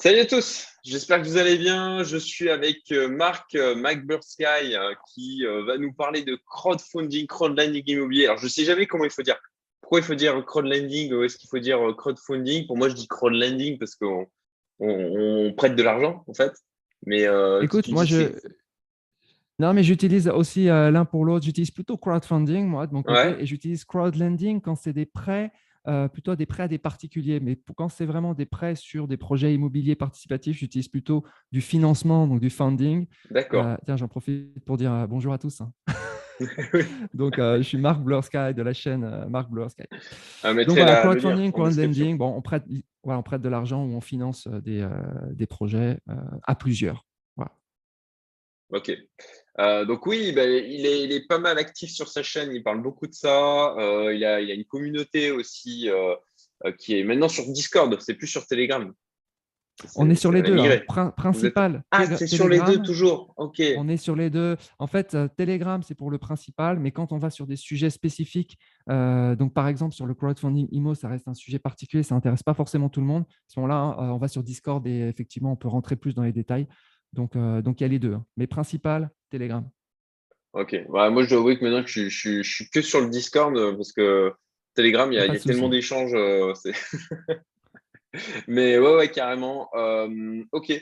Salut à tous, j'espère que vous allez bien. Je suis avec euh, Marc euh, McBursky euh, qui va nous parler de crowdfunding, crowdlending immobilier. Alors, je ne sais jamais comment il faut dire. Pourquoi il faut dire crowdlending ou est-ce qu'il faut dire crowdfunding? Pour moi, je dis crowdlending parce qu'on on, prête de l'argent, en fait. Mais Écoute, moi, je. Non, mais j'utilise aussi l'un pour l'autre. J'utilise plutôt crowdfunding, moi, de mon côté, et j'utilise crowdlending quand c'est des prêts euh, plutôt des prêts à des particuliers. Mais quand c'est vraiment des prêts sur des projets immobiliers participatifs, j'utilise plutôt du financement, donc du funding. D'accord. Euh, tiens, j'en profite pour dire euh, bonjour à tous. Hein. donc, je suis Marc Blursky de la chaîne Marc Blursky. Ah, donc, voilà, crowdfunding, crowdlending, bon, on prête, voilà, on prête de l'argent ou on finance des, des projets à plusieurs. Ok. Euh, donc oui, ben, il, est, pas mal actif sur sa chaîne, il parle beaucoup de ça. Euh, il, a, une communauté aussi euh, qui est maintenant sur Discord, c'est plus sur Telegram. on est sur les deux, hein. principal. Ah, c'est sur les deux toujours. Ok. On est sur les deux. En fait, Telegram, c'est pour le principal, mais quand on va sur des sujets spécifiques, donc par exemple sur le crowdfunding IMO, ça reste un sujet particulier, ça n'intéresse pas forcément tout le monde. À ce moment-là, hein, on va sur Discord et effectivement, on peut rentrer plus dans les détails. Donc, donc il y a les deux. Hein. Mais principal, Telegram. Ok. moi, je dois avouer que maintenant, je, je, suis que sur le Discord euh, parce que Telegram, il y a, tellement d'échanges. Euh, Mais ouais, ouais, carrément. Euh, ok.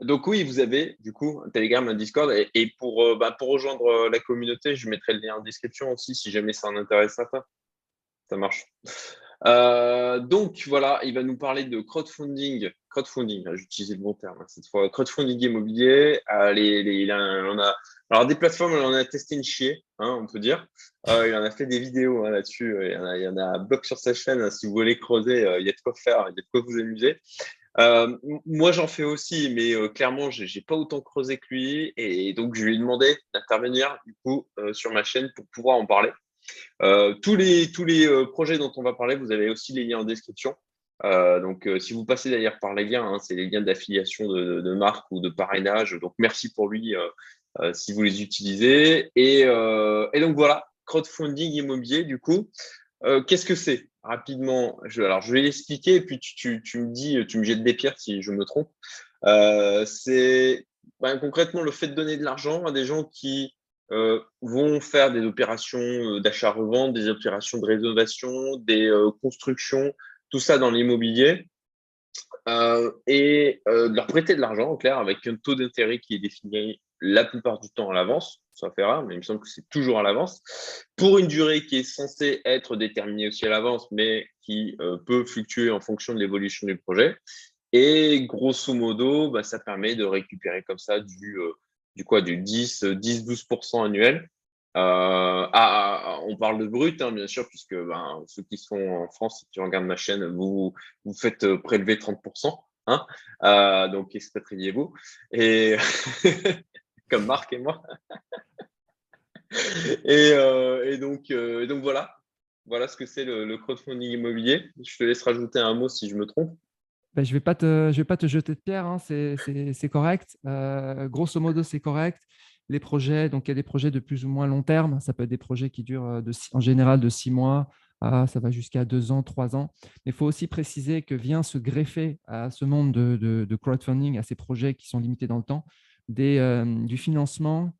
Donc oui, vous avez du coup un Telegram, un Discord. Et, pour, bah, pour rejoindre la communauté, je mettrai le lien en description aussi si jamais ça en intéresse certains. Ça marche. donc voilà, il va nous parler de crowdfunding. Crowdfunding, j'utilisais le bon terme hein, cette fois. Crowdfunding immobilier. a alors, des plateformes, on en a testé une chier, hein, on peut dire. Euh, il en a fait des vidéos hein, là-dessus. Il y en a, il y blog sur sa chaîne. Si vous voulez creuser, euh, il y a de quoi faire, il y a de quoi vous amuser. Euh, moi, j'en fais aussi, mais clairement, je n'ai pas autant creusé que lui. Et donc, je lui ai demandé d'intervenir du coup sur ma chaîne pour pouvoir en parler. tous les projets dont on va parler, vous avez aussi les liens en description. Donc, si vous passez d'ailleurs par les liens, c'est les liens d'affiliation de, marque ou de parrainage. Donc, merci pour lui euh, si vous les utilisez. Euh, et, donc voilà, crowdfunding immobilier, du coup, euh, qu'est-ce que c'est? Rapidement, je, alors je vais l'expliquer et puis tu, me dis, tu me jettes des pierres si je me trompe. c'est ben, concrètement le fait de donner de l'argent à des gens qui vont faire des opérations d'achat-revente, des opérations de rénovation, des constructions, tout ça dans l'immobilier, et de leur prêter de l'argent, en clair, avec un taux d'intérêt qui est défini la plupart du temps à l'avance, ça fait rare, mais il me semble que c'est toujours à l'avance, pour une durée qui est censée être déterminée aussi à l'avance, mais qui euh, peut fluctuer en fonction de l'évolution du projet. Et grosso modo, bah, ça permet de récupérer comme ça du, euh, du quoi, du 10, 10, 12% annuel. Euh, on parle de brut, hein, bien sûr, puisque ben, ceux qui sont en France, si tu regardes ma chaîne, vous, faites prélever 30%. Hein donc, expatriez-vous. Et comme Marc et moi. Euh, et, donc, euh, voilà, voilà ce que c'est le, crowdfunding immobilier. Je te laisse rajouter un mot si je me trompe. Ben, je ne vais, pas te, jeter de pierre, hein. c'est correct. Euh, grosso modo, c'est correct. Les projets, donc il y a des projets de plus ou moins long terme. Ça peut être des projets qui durent de, en général de six mois, à, ça va jusqu'à deux ans, trois ans. Mais il faut aussi préciser que vient se greffer à ce monde de, de crowdfunding, à ces projets qui sont limités dans le temps, des, du financement.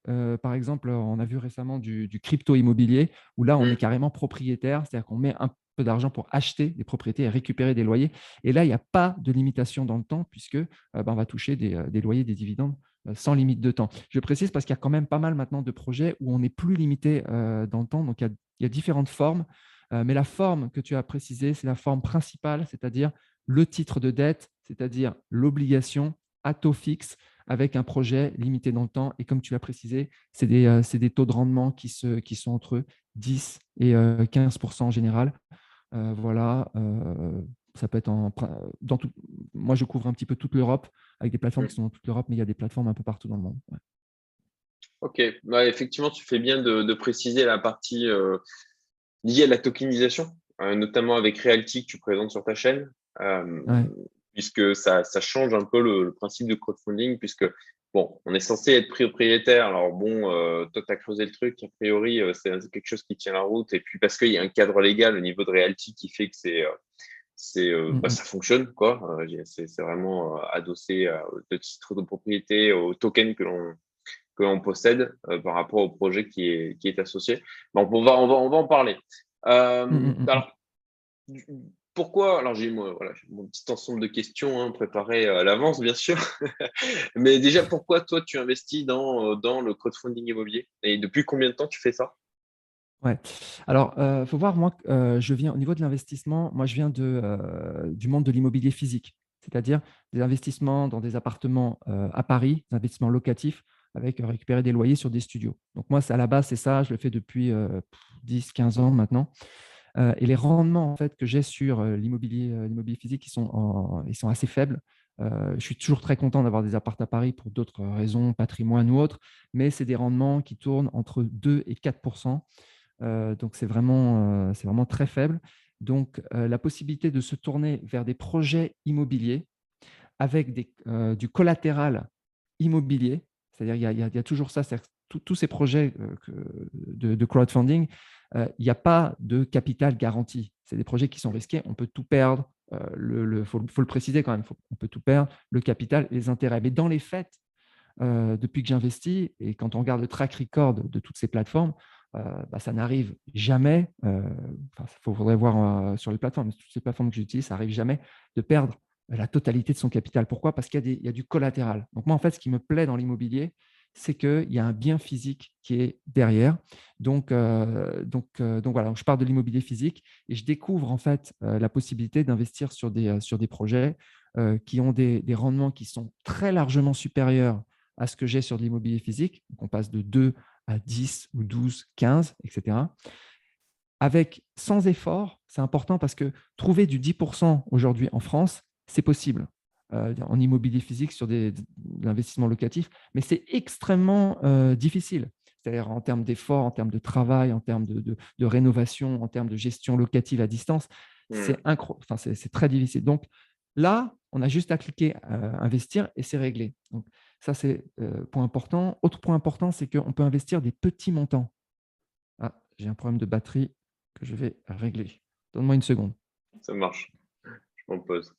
par exemple, on a vu récemment du, crypto immobilier où là, on est mmh. carrément propriétaire, c'est-à-dire qu'on met un peu d'argent pour acheter des propriétés et récupérer des loyers. Et là, il n'y a pas de limitation dans le temps puisque bah, on va toucher des, loyers, des dividendes sans limite de temps. Je précise parce qu'il y a quand même pas mal maintenant de projets où on n'est plus limité dans le temps. Donc, il y a, différentes formes. mais la forme que tu as précisée, c'est la forme principale, c'est-à-dire le titre de dette, c'est-à-dire l'obligation à taux fixe avec un projet limité dans le temps. Et comme tu l'as précisé, c'est des, euh, taux de rendement qui, sont entre 10 et 15% euh, en général. Euh, voilà, ça peut être dans tout, moi je couvre un petit peu toute l'Europe avec des plateformes qui sont dans toute l'Europe, mais il y a des plateformes un peu partout dans le monde. Ok, effectivement, tu fais bien de, préciser la partie liée à la tokenisation, notamment avec Realty que tu présentes sur ta chaîne puisque ça, change un peu le, principe de crowdfunding, puisque bon, on est censé être propriétaire. Alors bon, euh, toi, tu as creusé le truc, a priori, euh, c'est quelque chose qui tient la route. Et puis parce qu'il y a un cadre légal au niveau de Realty qui fait que c'est euh, c'est bah, mmh ça fonctionne quoi. c'est vraiment adossé de titres de propriété, au token que l'on que l'on possède par rapport au projet qui est, qui est associé. Donc on va, on va, on va en parler. Alors, pourquoi Alors, j'ai voilà, mon petit ensemble de questions hein, préparées à l'avance, bien sûr. Mais déjà, pourquoi toi, tu investis dans, dans le crowdfunding immobilier? Et depuis combien de temps tu fais ça? Ouais. Alors, il faut voir, moi, je viens au niveau de l'investissement, moi, je viens de, du monde de l'immobilier physique, c'est-à-dire des investissements dans des appartements à Paris, des investissements locatifs avec récupérer des loyers sur des studios. Donc, moi, à la base, c'est ça, je le fais depuis 10-15 ans maintenant et les rendements en fait, que j'ai sur l'immobilier physique, ils sont, assez faibles. je suis toujours très content d'avoir des apparts à Paris pour d'autres raisons, patrimoine ou autre, mais c'est des rendements qui tournent entre 2 et 4 donc c'est vraiment, c'est vraiment très faible. Donc la possibilité de se tourner vers des projets immobiliers avec du collatéral immobilier, c'est-à-dire il, y a toujours ça, tous ces projets de crowdfunding, il n'y a pas de capital garanti. C'est des projets qui sont risqués, on peut tout perdre. Il faut, le préciser quand même, on peut tout perdre, le capital, les intérêts. Mais dans les faits, depuis que j'investis, et quand on regarde le track record de toutes ces plateformes, bah, ça n'arrive jamais, il faudrait voir sur les plateformes, toutes ces plateformes que j'utilise, ça n'arrive jamais de perdre la totalité de son capital. Pourquoi? Parce qu'il y, a du collatéral. Donc moi, en fait, ce qui me plaît dans l'immobilier, c'est qu'il y a un bien physique qui est derrière. Donc, euh, donc, euh, donc voilà, je pars de l'immobilier physique et je découvre en fait euh, la possibilité d'investir sur des, sur des projets qui ont des, rendements qui sont très largement supérieurs à ce que j'ai sur l'immobilier physique. Donc, on passe de 2 à 10 ou 12, 15, etc. Avec sans effort, c'est important parce que trouver du 10% aujourd'hui en France, c'est possible. Euh, en immobilier physique sur des, l'investissement locatif, mais c'est extrêmement euh, difficile. C'est-à-dire en termes d'efforts, en termes de travail, en termes de, rénovation, en termes de gestion locative à distance, c'est, mmh. enfin, c'est, très difficile. Donc là, on a juste à cliquer euh, investir et c'est réglé. Donc ça, c'est point important. Autre point important, c'est qu'on peut investir des petits montants. Ah, j'ai un problème de batterie que je vais régler. Donne-moi une seconde. Ça marche. Je m'en pose.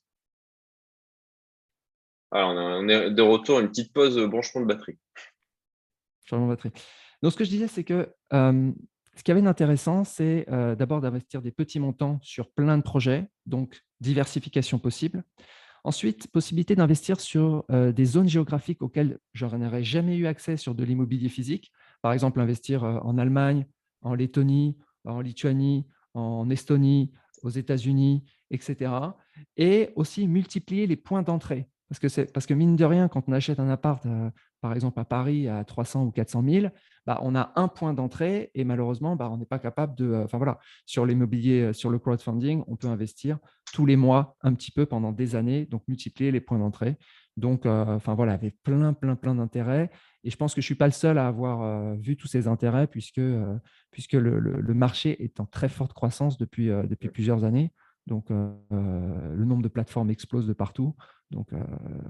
Alors, on est de retour, une petite pause branchement de batterie. Changement de batterie. Donc, ce que je disais, c'est que ce qui avait d'intéressant, c'est d'abord d'investir des petits montants sur plein de projets, donc diversification possible. Ensuite, possibilité d'investir sur des zones géographiques auxquelles je n'aurais jamais eu accès sur de l'immobilier physique. Par exemple, investir en Allemagne, en Lettonie, en Lituanie, en Estonie, aux États-Unis, etc. Et aussi multiplier les points d'entrée. Parce que, parce que mine de rien, quand on achète un appart, euh, par exemple à Paris, à 300 ou 400 000, bah, on a un point d'entrée et malheureusement, bah, on n'est pas capable de. Euh, enfin voilà, sur l'immobilier, euh, sur le crowdfunding, on peut investir tous les mois un petit peu pendant des années, donc multiplier les points d'entrée. Donc, enfin voilà, avec plein, plein, plein d'intérêts. Et je pense que je ne suis pas le seul à avoir vu tous ces intérêts puisque, puisque le, le, marché est en très forte croissance depuis, depuis plusieurs années. Donc, le nombre de plateformes explose de partout. Donc, euh,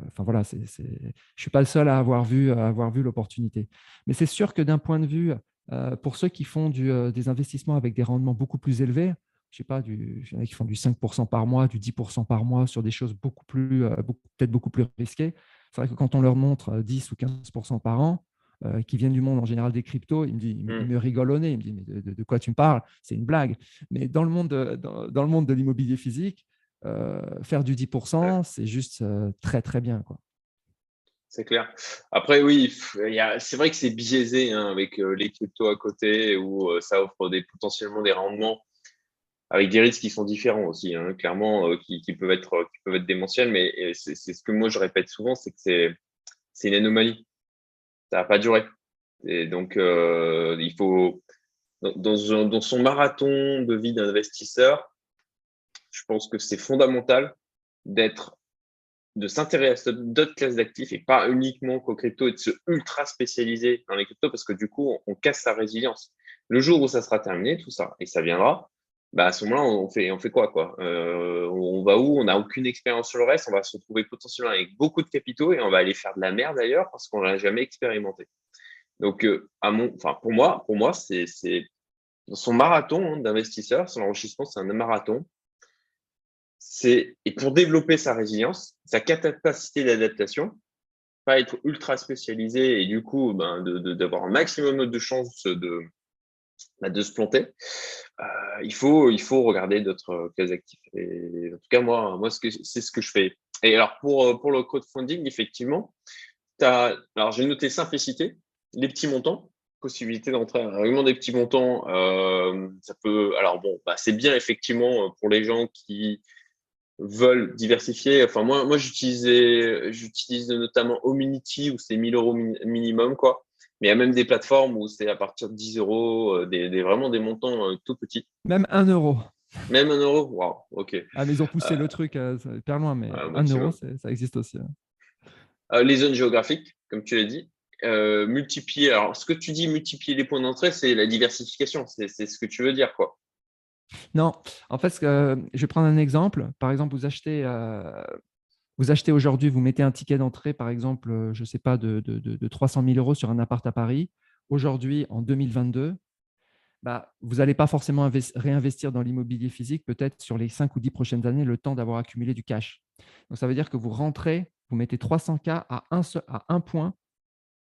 enfin voilà, je ne suis pas le seul à avoir vu, avoir vu l'opportunité. Mais c'est sûr que d'un point de vue, euh, pour ceux qui font euh, des investissements avec des rendements beaucoup plus élevés, je sais pas, du, il y en a qui font du 5% par mois, du 10% par mois sur des choses beaucoup plus, peut-être beaucoup plus risquées. C'est vrai que quand on leur montre 10 ou 15% par an, qui viennent du monde en général des cryptos, ils me, dit, mmh. me rigolent au nez, ils me disent mais de, quoi tu me parles? C'est une blague. Mais dans le monde dans le monde de l'immobilier physique, faire du 10%, c'est juste euh, très, très bien. Quoi. C'est clair. Après, oui, c'est vrai que c'est biaisé hein, avec euh, les cryptos à côté où ça offre des, potentiellement des rendements avec des risques qui sont différents aussi, hein, clairement, qui, peuvent être, qui peuvent être démentiels. Mais c'est ce que moi je répète souvent, c'est que c'est une anomalie. Ça va pas durer. Et donc, il faut, dans, dans, son marathon de vie d'investisseur, je pense que c'est fondamental d'être de s'intéresser à d'autres classes d'actifs et pas uniquement qu'aux crypto et de se ultra spécialiser dans les cryptos parce que du coup, on, casse sa résilience. Le jour où ça sera terminé, tout ça, et ça viendra, bah à ce moment-là, on fait, on fait quoi, quoi? Euh, On va où? On n'a aucune expérience sur le reste, on va se retrouver potentiellement avec beaucoup de capitaux et on va aller faire de la merde d'ailleurs parce qu'on l'a jamais expérimenté. Donc, euh, à mon, enfin, pour moi, pour moi, c'est son marathon hein, d'investisseur, son enrichissement, c'est un marathon et pour développer sa résilience, sa capacité d'adaptation, pas être ultra spécialisé et du coup ben, d'avoir un maximum de chances de, bah, de se planter, euh, il, faut, il faut regarder d'autres classes actifs. Et en tout cas, moi, moi c'est ce que je fais. Et alors, pour, pour le crowdfunding, effectivement, j'ai noté simplicité, les petits montants, possibilité d'entrer un des petits montants. Euh, ça peut, alors bon, bah, c'est bien effectivement pour les gens qui veulent diversifier. Enfin, moi, moi j'utilise notamment Ominity où c'est 1000 euros minimum, quoi. Mais il y a même des plateformes où c'est à partir de 10 euros, euh, des, vraiment des montants euh, tout petits. Même 1 euro. Même 1 euro? Waouh, ok. Ah, mais ils ont poussé le truc euh, hyper loin, mais 1 euro, ça existe aussi. Hein. les zones géographiques, comme tu l'as dit. multiplier, alors ce que tu dis, multiplier les points d'entrée, c'est la diversification, c'est ce que tu veux dire, quoi. Non, en fait, je vais prendre un exemple. Par exemple, vous achetez, euh, vous achetez aujourd'hui, vous mettez un ticket d'entrée, par exemple, euh, je ne sais pas, de, de, 300 000 euros sur un appart à Paris. Aujourd'hui, en 2022, bah, vous n'allez pas forcément réinvestir dans l'immobilier physique, peut-être sur les 5 ou 10 prochaines années, le temps d'avoir accumulé du cash. Donc, ça veut dire que vous rentrez, vous mettez 300K à un, à un point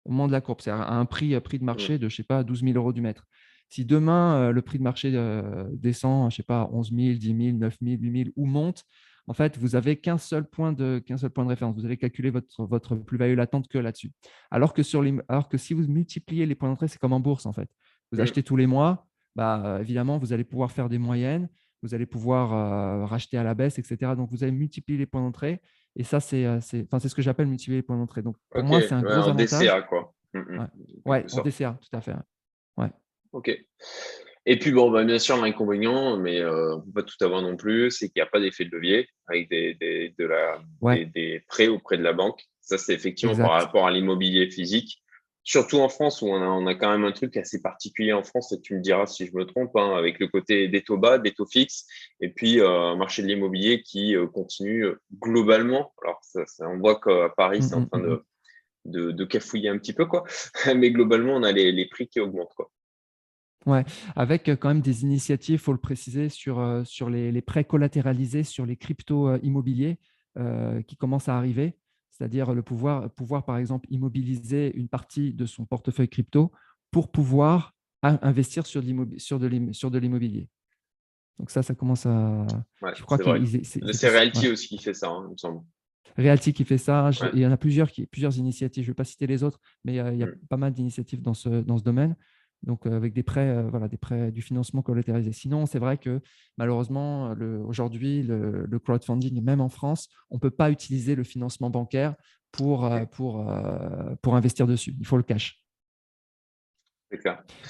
au moment de la courbe, c'est-à-dire à un prix, prix de marché de, je sais pas, 12 000 euros du mètre. Si demain, euh, le prix de marché euh, descend, je sais pas, 11 000, 10 000, 9 000, 8 000 ou monte, en fait, vous n'avez qu'un seul, point de, seul point de référence. Vous allez calculer votre, votre plus-value latente que là-dessus. Alors, que sur alors que si vous multipliez les points d'entrée, c'est comme en bourse, en fait. Vous achetez tous les mois, bah, évidemment, vous allez pouvoir faire des moyennes, vous allez pouvoir euh, racheter à la baisse, etc. Donc, vous allez multiplier les points d'entrée. Et ça, c'est enfin, ce que j'appelle multiplier les points d'entrée. Donc, pour moi, c'est un gros en avantage. DCA, quoi. Mm, mm. Ouais, en DCA, tout à fait. Ouais. Ok. Et puis, bon, bah, bien sûr, l'inconvénient, mais euh, on ne peut pas tout avoir non plus, c'est qu'il n'y a pas d'effet de levier avec des, des, de la, des, prêts auprès de la banque. Ça, c'est effectivement par rapport à l'immobilier physique. Surtout en France, où on a, on a, quand même un truc assez particulier en France, et tu me diras si je me trompe, hein, avec le côté des taux bas, des taux fixes, et puis euh, un marché de l'immobilier qui euh, continue globalement. Alors, ça, on voit qu'à Paris, c'est en mmh, train mmh, de, mmh. de, de, cafouiller un petit peu, quoi. mais globalement, on a les, les prix qui augmentent. Quoi. Ouais, avec quand même des initiatives, il faut le préciser, sur, sur les, prêts collatéralisés sur les crypto immobiliers qui commencent à arriver, c'est-à-dire le pouvoir, pouvoir, par exemple, immobiliser une partie de son portefeuille crypto pour pouvoir investir sur, de l'immobilier. Donc ça, ça commence à… je crois c'est Realty aussi qui fait ça, hein, il me semble. Realty qui fait ça. Il y en a plusieurs, qui, plusieurs initiatives. Je ne vais pas citer les autres, mais il y a, mmh. pas mal d'initiatives dans ce, dans ce domaine donc avec des prêts, voilà, des prêts du financement collatéralisé. Sinon, c'est vrai que malheureusement, aujourd'hui, le, crowdfunding, même en France, on ne peut pas utiliser le financement bancaire pour, pour, pour investir dessus. Il faut le cash.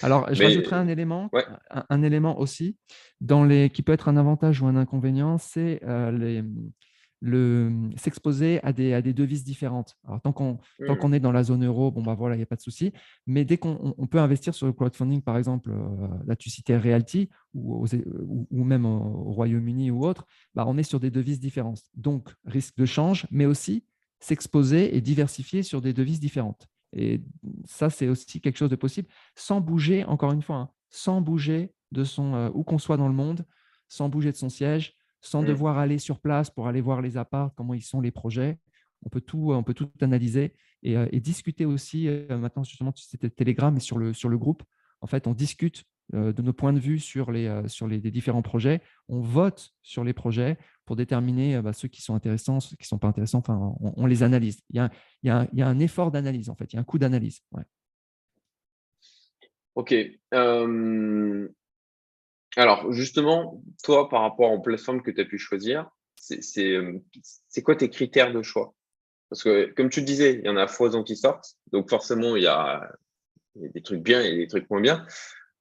Alors, je rajouterai un élément, un, élément aussi, dans les, qui peut être un avantage ou un inconvénient, c'est les, s'exposer à des, à des devises différentes. Alors, tant qu'on mmh. est dans la zone euro, bon, bah voilà, il n'y a pas de souci. Mais dès qu'on peut investir sur le crowdfunding, par exemple, euh, là, tu citais Realty ou, ou, même au, Royaume-Uni ou autre, bah, on est sur des devises différentes. Donc, risque de change, mais aussi s'exposer et diversifier sur des devises différentes. Et ça, c'est aussi quelque chose de possible sans bouger, encore une fois, hein, sans bouger de son, euh, où qu'on soit dans le monde, sans bouger de son siège, sans mmh. devoir aller sur place pour aller voir les apparts, comment ils sont les projets. On peut tout, on peut tout analyser et, euh, discuter aussi. Euh, maintenant, justement, c'était Telegram et sur le, sur le groupe. En fait, on discute euh, de nos points de vue sur les, sur les, différents projets. On vote sur les projets pour déterminer bah, ceux qui sont intéressants, ceux qui ne sont pas intéressants. Enfin, on, les analyse. Il y a, il y a, il y a un effort d'analyse, en fait. Il y a un coût d'analyse. Ouais. Ok. Alors, justement, toi, par rapport aux plateformes que tu as pu choisir, euh, c'est quoi tes critères de choix? Parce que, comme tu disais, il y en a foison qui sortent. Donc, forcément, il y a, des trucs bien et des trucs moins bien.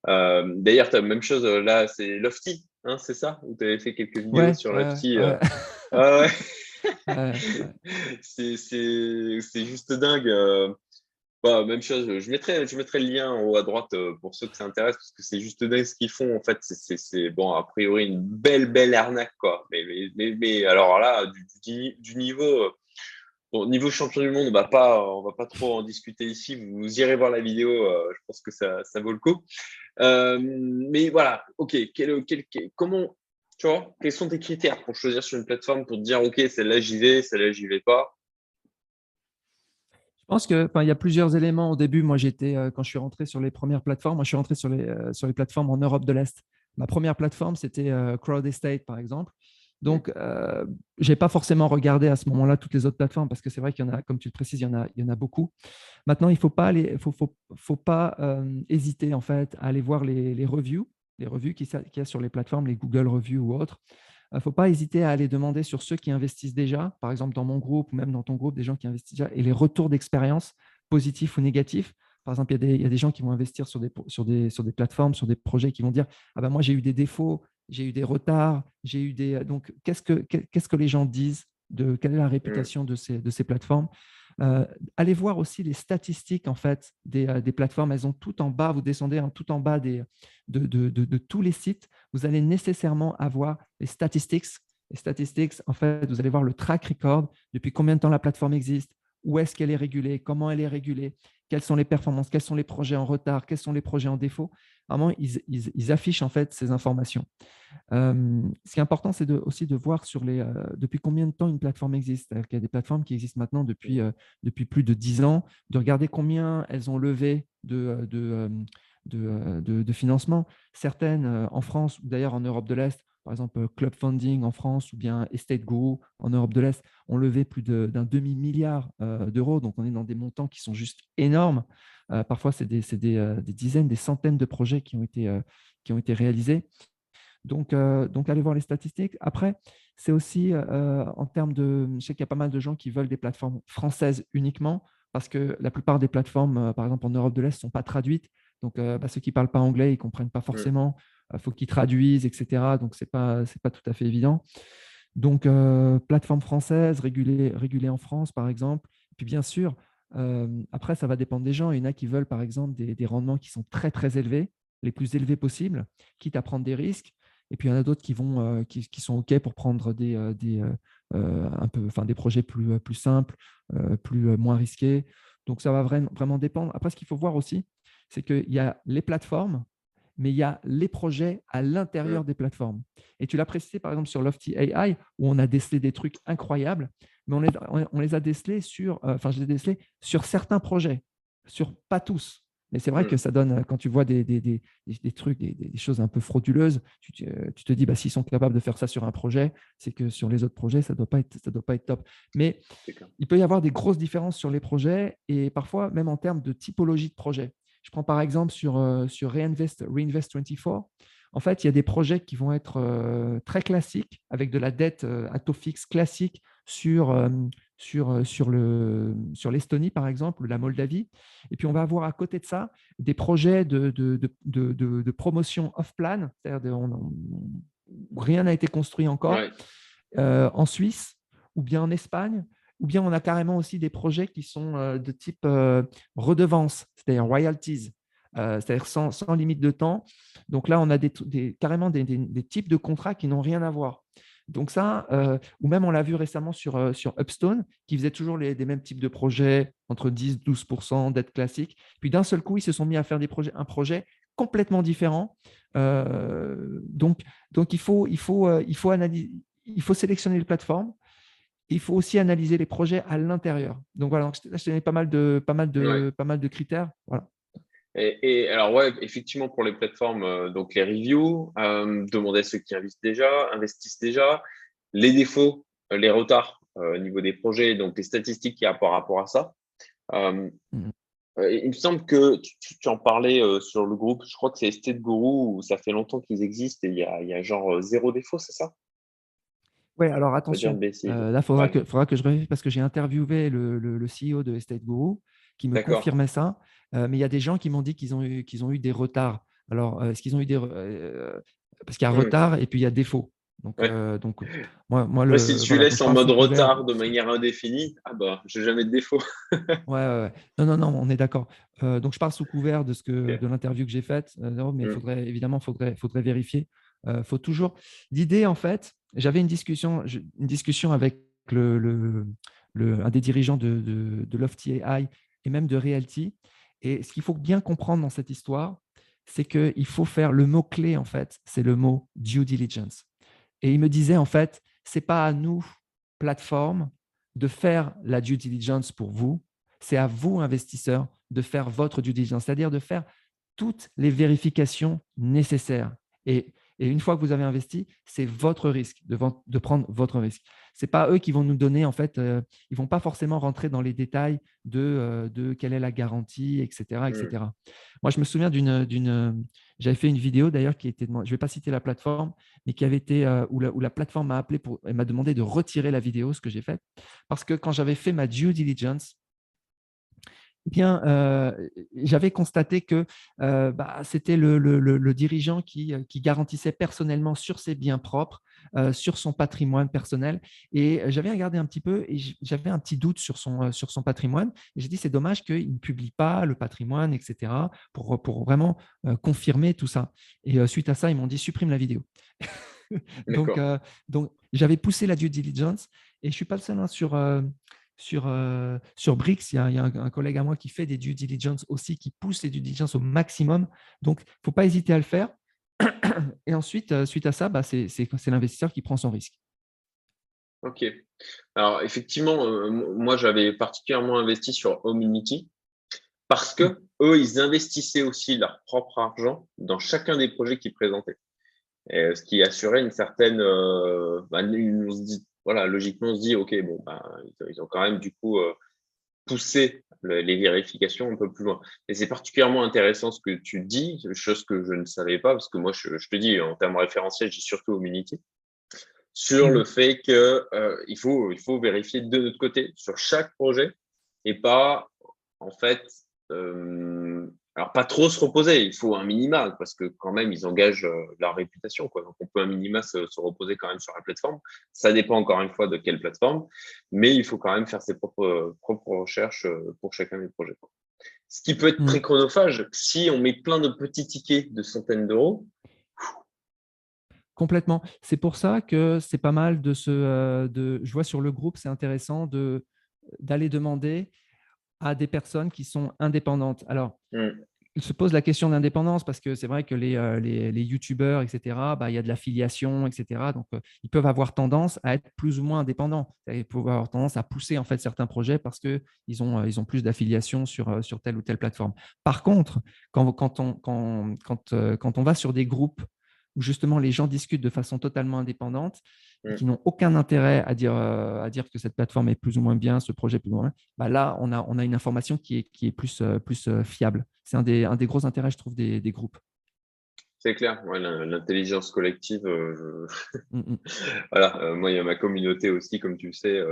Euh, d'ailleurs, tu as la même chose euh, là, c'est Lofty, hein, c'est ça? Où tu avais fait quelques vidéos sur Lofty. c'est juste dingue. Bah, même chose, je mettrai, le lien en haut à droite euh, pour ceux que ça intéresse, parce que c'est juste ce qu'ils font. En fait, c'est bon, a priori une belle, belle arnaque, quoi. Mais, alors là, du, niveau, bon, niveau champion du monde, on va pas, on va pas trop en discuter ici. Vous, irez voir la vidéo, euh, je pense que ça, ça vaut le coup. Euh, mais voilà, ok, comment Tu vois, quels sont tes critères pour choisir sur une plateforme pour te dire, OK, celle-là, j'y vais, celle-là, j'y vais pas? Je pense qu'il y a plusieurs éléments. Au début, moi, j'étais, quand je suis rentré sur les premières plateformes, moi, je suis rentré sur les, sur les plateformes en Europe de l'Est. Ma première plateforme, c'était Crowd Estate, par exemple. Donc, euh, je n'ai pas forcément regardé à ce moment-là toutes les autres plateformes parce que c'est vrai qu'il y en a, comme tu le précises, il y en a, il y en a beaucoup. Maintenant, il ne faut pas, faut, faut, faut pas euh, hésiter en fait, à aller voir les, les reviews, les reviews qu'il y a sur les plateformes, les Google Reviews ou autres. Il ne faut pas hésiter à aller demander sur ceux qui investissent déjà, par exemple dans mon groupe ou même dans ton groupe, des gens qui investissent déjà, et les retours d'expérience, positifs ou négatifs. Par exemple, il y, a des, il y, a des, gens qui vont investir sur des, sur, des, sur des plateformes, sur des projets qui vont dire Ah ben moi, j'ai eu des défauts, j'ai eu des retards, j'ai eu des. Donc, qu'est-ce que, qu'est-ce que les gens disent de quelle est la mmh. réputation de ces, de ces plateformes? Allez voir aussi les statistiques en fait des, plateformes. Elles ont tout en bas. Vous descendez en tout en bas de, de, tous les sites. Vous allez nécessairement avoir les statistiques. Les statistiques, en fait, vous allez voir le track record. Depuis combien de temps la plateforme existe? Où est-ce qu'elle est régulée? Comment elle est régulée? Quelles sont les performances Quels sont les projets en retard Quels sont les projets en défaut Vraiment, ils, ils, affichent en fait ces informations. Euh, ce qui est important, c'est aussi de voir euh, depuis combien de temps une plateforme existe. Il y a des plateformes qui existent maintenant depuis, euh, plus de 10 ans, de regarder combien elles ont levé de, de, de, de financement. Certaines en France ou d'ailleurs en Europe de l'Est par exemple Club Funding en France ou bien Estate Guru en Europe de l'Est, ont levé plus d'un demi-milliard d'euros. Donc, on est dans des montants qui sont juste énormes. Euh, parfois, c'est euh, des, dizaines, des centaines de projets qui ont été, euh, qui ont été réalisés. Donc, donc, allez voir les statistiques. Après, c'est aussi en termes de. Je sais qu'il y a pas mal de gens qui veulent des plateformes françaises uniquement parce que la plupart des plateformes, par exemple en Europe de l'Est, ne sont pas traduites. Donc, bah, ceux qui ne parlent pas anglais, ils ne comprennent pas forcément. Il faut qu'ils traduisent, etc. Donc, ce n'est pas, pas tout à fait évident. Donc, plateforme française, régulée, régulée en France, par exemple. Et puis, bien sûr, après, ça va dépendre des gens. Il y en a qui veulent, par exemple, des, rendements qui sont très, très élevés, les plus élevés possibles, quitte à prendre des risques. Et puis, il y en a d'autres qui, qui, sont OK pour prendre des, des, un peu, enfin, des projets plus, plus simples, plus, moins risqués. Donc, ça va vraiment dépendre. Après, ce qu'il faut voir aussi, c'est qu'il y a les plateformes, mais il y a les projets à l'intérieur mmh. des plateformes. Et tu l'as précisé, par exemple, sur Lofty AI, où on a décelé des trucs incroyables mais on les, a décelés sur, euh, enfin, je les décelés sur certains projets, sur pas tous. Mais c'est vrai mmh. que ça donne, quand tu vois des, des, trucs, des, choses un peu frauduleuses, tu, te dis, bah, s'ils sont capables de faire ça sur un projet, c'est que sur les autres projets, ça ne doit, pas être, doit pas être top. Mais il peut y avoir des grosses différences sur les projets et parfois même en termes de typologie de projet. Je prends par exemple sur, euh, sur Reinvest, Reinvest 24. En fait, il y a des projets qui vont être euh, très classiques, avec de la dette à taux fixe classique sur, sur, sur, le, sur l'Estonie, par exemple, la Moldavie. Et puis, on va avoir à côté de ça des projets de, de, de, de, promotion off-plan, c'est-à-dire où rien n'a été construit encore, en Suisse ou bien en Espagne, ou bien on a carrément aussi des projets qui sont de type redevance, c'est-à-dire royalties. c'est-à-dire sans, limite de temps. Donc là, on a carrément des, types de contrats qui n'ont rien à voir. Donc ça, euh, ou même on l'a vu récemment sur, euh, sur Upstone, qui faisait toujours les, mêmes types de projets, entre 10-12% d'aide classique. Puis d'un seul coup, ils se sont mis à faire des projets, un projet complètement différent. Euh, donc, donc il, faut, il, faut, il, faut analyser, il faut sélectionner les plateformes. Il faut aussi analyser les projets à l'intérieur. Donc voilà, donc, je t'ai pas mal de, pas mal de, pas mal de critères. Voilà. Et, alors, ouais, effectivement, pour les plateformes, euh, donc les reviews, euh, demander à ceux qui investissent déjà, investissent déjà, les défauts, euh, les retards au niveau des projets, donc les statistiques qui y a par rapport à ça. Mmh. il me semble que tu, en parlais sur le groupe, je crois que c'est Estate Guru, où ça fait longtemps qu'ils existent et il y a, il y a genre zéro défaut, c'est ça? Oui, alors attention, là, il faudra, que, faudra que je vérifie parce que j'ai interviewé le, le, le, CEO de Estate Guru qui me confirmait ça. Euh, mais il y a des gens qui m'ont dit qu'ils ont, eu, qu'ils ont eu des retards. Alors, euh, est-ce qu'ils ont eu des. Euh, parce qu'il y a retard et puis il y a défaut. Donc, donc moi, moi le, si tu laisses en mode retard de manière indéfinie, ah bah, j'ai jamais de défaut. ouais, ouais, Non, non, non, on est d'accord. donc, je parle sous couvert de, ce que, de l'interview que j'ai faite, mais mmh. faudrait, évidemment, il faudrait, faudrait vérifier. Faut toujours. L'idée, en fait, j'avais une discussion, une discussion avec un des dirigeants de, de, de Lofty AI et même de Realty. Et ce qu'il faut bien comprendre dans cette histoire, c'est qu'il faut faire le mot-clé, en fait, c'est le mot due diligence. Et il me disait, en fait, c'est pas à nous, plateforme, de faire la due diligence pour vous, c'est à vous, investisseurs, de faire votre due diligence, c'est-à-dire de faire toutes les vérifications nécessaires. Et et une fois que vous avez investi, c'est votre risque de, de, prendre votre risque. Ce n'est pas eux qui vont nous donner, en fait, euh, ils ne vont pas forcément rentrer dans les détails de, euh, de quelle est la garantie, etc. etc. Mmh. Moi, je me souviens d'une. J'avais fait une vidéo d'ailleurs qui était. Je ne vais pas citer la plateforme, mais qui avait été. Euh, où, la, où, la, plateforme m'a appelé pour, et m'a demandé de retirer la vidéo, ce que j'ai fait. Parce que quand j'avais fait ma due diligence, bien, euh, j'avais constaté que euh, bah, c'était le, dirigeant qui, euh, qui, garantissait personnellement sur ses biens propres, sur son patrimoine personnel. Et j'avais regardé un petit peu et j'avais un petit doute sur son, sur son patrimoine. J'ai dit, c'est dommage qu'il ne publie pas le patrimoine, etc., pour, pour vraiment confirmer tout ça. Et suite à ça, ils m'ont dit, supprime la vidéo. donc, donc j'avais poussé la due diligence et je ne suis pas le seul hein, sur sur, euh, sur Brix, il y a, un, collègue à moi qui fait des due diligence aussi, qui pousse les due diligence au maximum. Donc, il ne faut pas hésiter à le faire. Et ensuite, euh, suite à ça, bah, c'est l'investisseur qui prend son risque. Ok. Alors, effectivement, euh, moi, j'avais particulièrement investi sur Homunity parce que mmh. eux, ils investissaient aussi leur propre argent dans chacun des projets qu'ils présentaient. ce qui assurait une certaine, bah, on se dit, voilà, logiquement, on se dit, OK, bon, ben, ils ont quand même du coup euh, poussé les vérifications un peu plus loin. Et c'est particulièrement intéressant ce que tu dis, chose que je ne savais pas, parce que moi, je, te dis, en termes référentiels, j'ai surtout Community, sur le mmh. fait qu'il euh, il, faut, il faut vérifier de notre côté sur chaque projet et pas, en fait, euh, alors pas trop se reposer, il faut un minima parce que quand même ils engagent euh, leur réputation quoi. Donc on peut un minima se, reposer quand même sur la plateforme. Ça dépend encore une fois de quelle plateforme, mais il faut quand même faire ses propres propres recherches euh, pour chacun des projets. Ce qui peut être mmh. très chronophage si on met plein de petits tickets de centaines d'euros. Complètement. C'est pour ça que c'est pas mal de se, euh, de, je vois sur le groupe, c'est intéressant de d'aller demander à des personnes qui sont indépendantes. Alors, mmh. il se pose la question d'indépendance parce que c'est vrai que les, euh, les, les youtubeurs, etc., bah, il y a de l'affiliation, etc. Donc, euh, ils peuvent avoir tendance à être plus ou moins indépendants. Ils peuvent avoir tendance à pousser en fait certains projets parce qu'ils ont, euh, ils ont plus d'affiliation sur, sur telle ou telle plateforme. Par contre, quand, quand, on, quand, quand, quand on va sur des groupes où justement les gens discutent de façon totalement indépendante, et qui n'ont aucun intérêt à dire, euh, à dire que cette plateforme est plus ou moins bien, ce projet est plus ou moins bien, bah là, on a, on a une information qui est, qui est plus, euh, plus euh, fiable. C'est un des, un des gros intérêts, je trouve, des, des groupes. C'est clair, l'intelligence collective. Mmh, mmh. voilà, moi, il y a ma communauté aussi, comme tu le sais,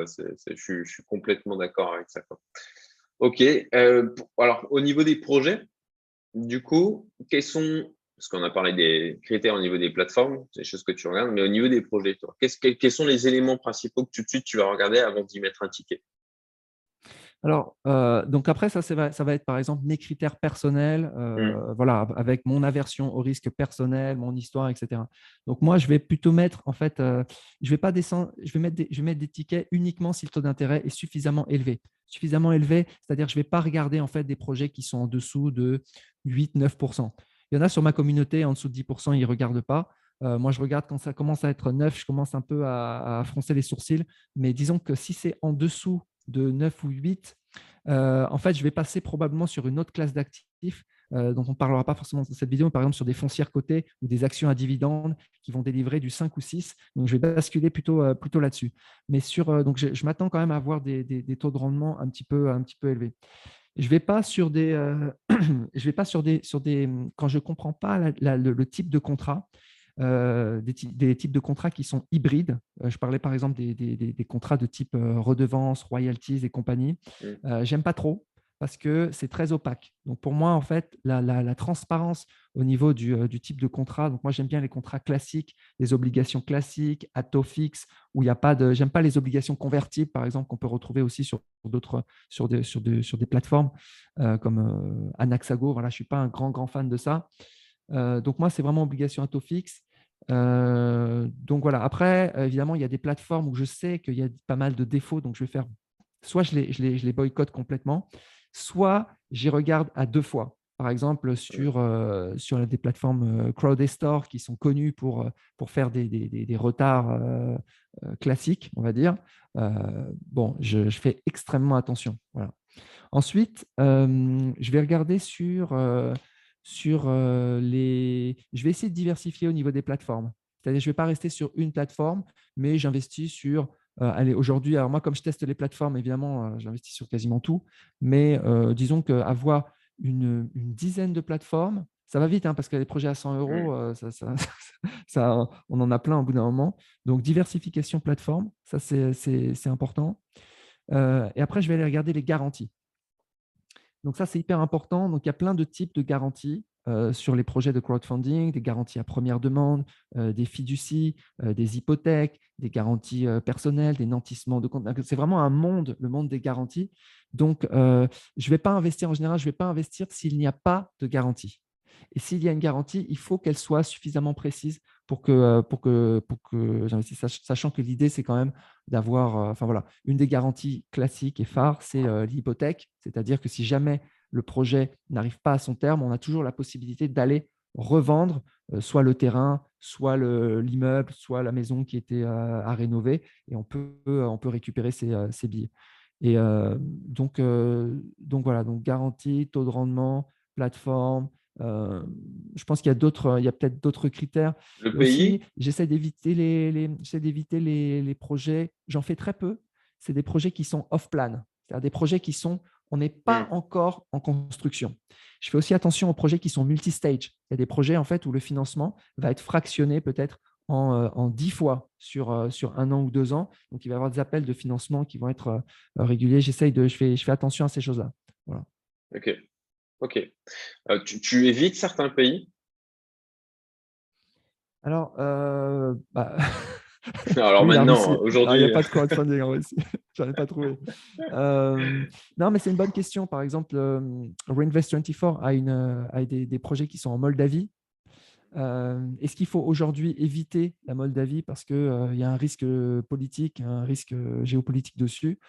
je, suis complètement d'accord avec ça. Ok, alors au niveau des projets, du coup, quels sont parce qu'on a parlé des critères au niveau des plateformes, des choses que tu regardes, mais au niveau des projets, toi, quels sont les éléments principaux que tout de suite tu vas regarder avant d'y mettre un ticket? Alors, euh, donc après, ça, ça va, être par exemple mes critères personnels, euh, mmh. voilà, avec mon aversion au risque personnel, mon histoire, etc. Donc moi, je vais plutôt mettre, en fait, euh, je vais pas descendre, je vais mettre des, je vais mettre des tickets uniquement si le taux d'intérêt est suffisamment élevé. Suffisamment élevé, c'est-à-dire que je ne vais pas regarder en fait des projets qui sont en dessous de 8-9%. Il y en a sur ma communauté, en dessous de 10%, ils ne regardent pas. Euh, moi, je regarde quand ça commence à être neuf, je commence un peu à, froncer les sourcils. Mais disons que si c'est en dessous de 9 ou 8, euh, en fait, je vais passer probablement sur une autre classe d'actifs euh, dont on ne parlera pas forcément dans cette vidéo, par exemple sur des foncières cotées ou des actions à dividendes qui vont délivrer du 5 ou 6. Donc, je vais basculer plutôt, là-dessus. Mais sur, donc je, m'attends quand même à avoir des, taux de rendement un peu, un petit peu élevés. Je vais pas sur des, euh, je vais pas sur des, sur des, quand je comprends pas le, type de contrat, euh, des, types de contrats qui sont hybrides. Euh, je parlais par exemple des, des contrats de type redevance, royalties et compagnie. Mmh. J'aime pas trop parce que c'est très opaque. Donc pour moi, en fait, la, transparence au niveau euh, du, type de contrat, donc moi j'aime bien les contrats classiques, les obligations classiques, à taux fixe, où il n'y a pas de. J'aime pas les obligations convertibles, par exemple, qu'on peut retrouver aussi sur d'autres, sur des, sur, sur des plateformes euh, comme euh, Anaxago. Voilà, je ne suis pas un grand, grand fan de ça. donc moi, c'est vraiment obligation à taux fixe. donc voilà. Après, évidemment, il y a des plateformes où je sais qu'il y a pas mal de défauts, donc je vais faire soit je les, je les, je les boycotte complètement, soit j'y regarde à deux fois. par exemple, sur, euh, sur des plateformes euh, CrowdStore qui sont connues pour, pour faire des, des, des retards classiques, on va dire. bon, je, je, fais extrêmement attention. Voilà. Ensuite, je vais regarder sur, sur les… Je vais essayer de diversifier au niveau des plateformes. C'est-à-dire, je ne vais pas rester sur une plateforme, mais j'investis sur euh, allez, aujourd'hui, alors moi, comme je teste les plateformes, évidemment, euh, j'investis sur quasiment tout. Mais euh, disons qu'avoir une, une dizaine de plateformes, ça va vite, hein, parce que les projets à 100 euros, ça, on en a plein au bout d'un moment. Donc, diversification plateforme, ça, c'est important. et après, je vais aller regarder les garanties. Donc, ça, c'est hyper important. Donc, il y a plein de types de garanties. Euh, sur les projets de crowdfunding, des garanties à première demande, euh, des fiducies, euh, des hypothèques, des garanties personnelles, des nantissements de compte. C'est vraiment un monde, le monde des garanties. Donc, je ne vais pas investir en général, je ne vais pas investir s'il n'y a pas de garantie. Et s'il y a une garantie, il faut qu'elle soit suffisamment précise pour que, pour que, pour que j'investisse, sachant que l'idée, c'est quand même d'avoir, enfin voilà, une des garanties classiques et phares, c'est l'hypothèque, c'est-à-dire que si jamais le projet n'arrive pas à son terme, on a toujours la possibilité d'aller revendre euh, soit le terrain, soit l'immeuble, soit la maison qui était euh, à, rénover, et on peut, euh, on peut récupérer ces, ces billets. Et donc, donc voilà, donc garantie, taux de rendement, plateforme. je pense qu'il y a d'autres, il y a peut-être d'autres critères. Le pays? J'essaie d'éviter les, les d'éviter les, les projets. J'en fais très peu. C'est des projets qui sont off-plan, c'est-à-dire des projets qui sont on n'est pas mmh. encore en construction. Je fais aussi attention aux projets qui sont multi-stage. Il y a des projets en fait où le financement va être fractionné peut-être en, euh, dix fois sur, euh, sur un an ou deux ans. Donc, il va y avoir des appels de financement qui vont être euh, réguliers. J'essaye de, je fais, je fais attention à ces choses-là. Voilà. Ok. Ok. tu, évites certains pays? Alors, bah, Alors maintenant, aujourd'hui. Il n'y a pas de crowdfunding en Russie. J'en ai pas trouvé. Euh, non, mais c'est une bonne question. Par exemple, euh, Reinvest24 a, une, a des, des, projets qui sont en Moldavie. Euh, est-ce qu'il faut aujourd'hui éviter la Moldavie parce qu'il il y a un risque politique, un risque géopolitique dessus?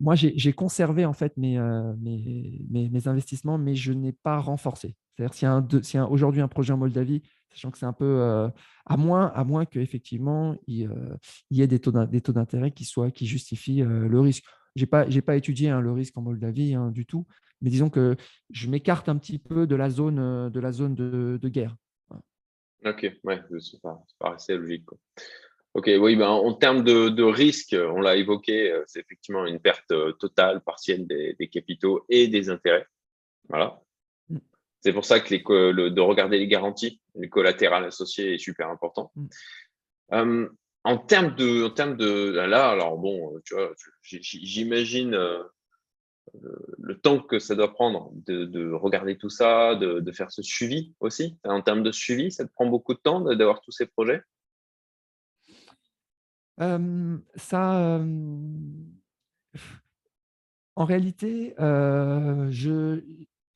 Moi, j'ai conservé en fait mes, mes, mes, investissements, mais je n'ai pas renforcé. C'est-à-dire s'il y a, a aujourd'hui un projet en Moldavie, sachant que c'est un peu à moins, à moins qu'effectivement il, il y ait des taux d'intérêt qui soient qui justifient le risque. Je n'ai pas, pas étudié hein, le risque en Moldavie hein, du tout, mais disons que je m'écarte un petit peu de la zone de, la zone de, guerre. Ok, ouais, ça paraissait logique. Ok, oui, ben, en termes de, risque, on l'a évoqué, c'est effectivement une perte totale, partielle des capitaux et des intérêts. Voilà. C'est pour ça que les, de regarder les garanties, les collatérales associées est super important. Mm. Euh, en termes de, en termes de là, alors bon, tu vois, j'imagine euh, le temps que ça doit prendre de, regarder tout ça, de, faire ce suivi aussi. En termes de suivi, ça te prend beaucoup de temps d'avoir tous ces projets? Euh, Ça, en réalité, je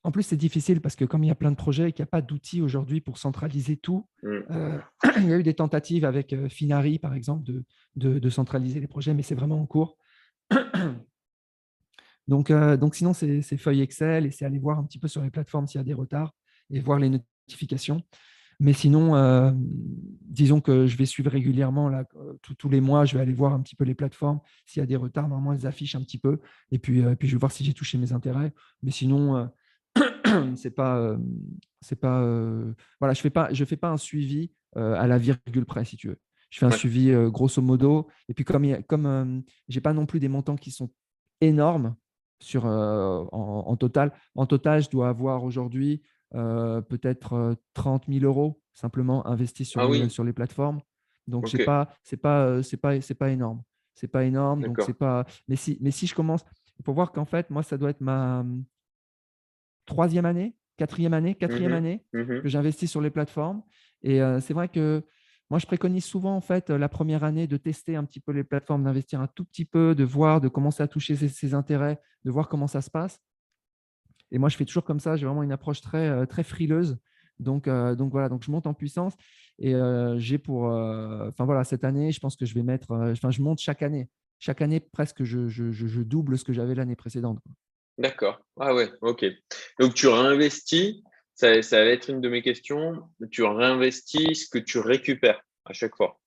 en plus, c'est difficile parce que comme il y a plein de projets et qu'il n'y a pas d'outils aujourd'hui pour centraliser tout, mmh. euh, il y a eu des tentatives avec euh, Finari, par exemple, de, centraliser les projets, mais c'est vraiment en cours. donc, euh, donc sinon, c'est feuille Excel et c'est aller voir un petit peu sur les plateformes s'il y a des retards et voir les notifications. Mais sinon, disons que je vais suivre régulièrement, là, tous les mois, je vais aller voir un petit peu les plateformes. S'il y a des retards, normalement, elles affichent un petit peu. Et puis, puis je vais voir si j'ai touché mes intérêts. Mais sinon, c'est pas, euh, c'est pas, euh, voilà, je fais pas, je fais pas un suivi euh, à la virgule près, si tu veux. Je fais un suivi grosso modo. Et puis comme, comme j'ai pas non plus des montants qui sont énormes sur en, total, en total, je dois avoir aujourd'hui peut-être 30 000 euros simplement investis sur, ah les, sur les plateformes. Donc c'est pas, c'est pas, c'est pas, c'est pas énorme. C'est pas énorme. Donc c'est pas. Mais si, mais si je commence, il faut voir qu'en fait, moi, ça doit être ma, troisième année, quatrième année, quatrième mmh année mmh que j'investis sur les plateformes. Et euh, c'est vrai que moi, je préconise souvent, en fait, la première année de tester un petit peu les plateformes, d'investir un tout petit peu, de voir, de commencer à toucher ses, intérêts, de voir comment ça se passe. Et moi, je fais toujours comme ça. J'ai vraiment une approche très, euh, très frileuse. Donc, euh, donc voilà, donc je monte en puissance et j'ai pour, enfin voilà, cette année, je pense que je vais mettre, enfin, je monte chaque année. Chaque année, presque, je, je, je double ce que j'avais l'année précédente. D'accord. Ah ouais, ok. Donc tu réinvestis, ça, ça va être une de mes questions, tu réinvestis ce que tu récupères à chaque fois.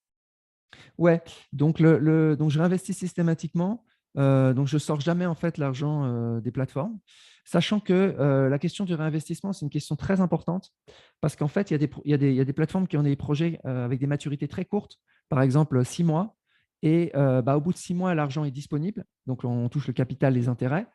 Ouais, donc, le, donc je réinvestis systématiquement. Euh, donc je ne sors jamais en fait l'argent euh, des plateformes, sachant que euh, la question du réinvestissement, c'est une question très importante parce qu'en fait, il y, a des, il, y y, a des, plateformes qui ont des projets avec des maturités très courtes, par exemple six mois, et bah, au bout de six mois, l'argent est disponible, donc on touche le capital, les intérêts.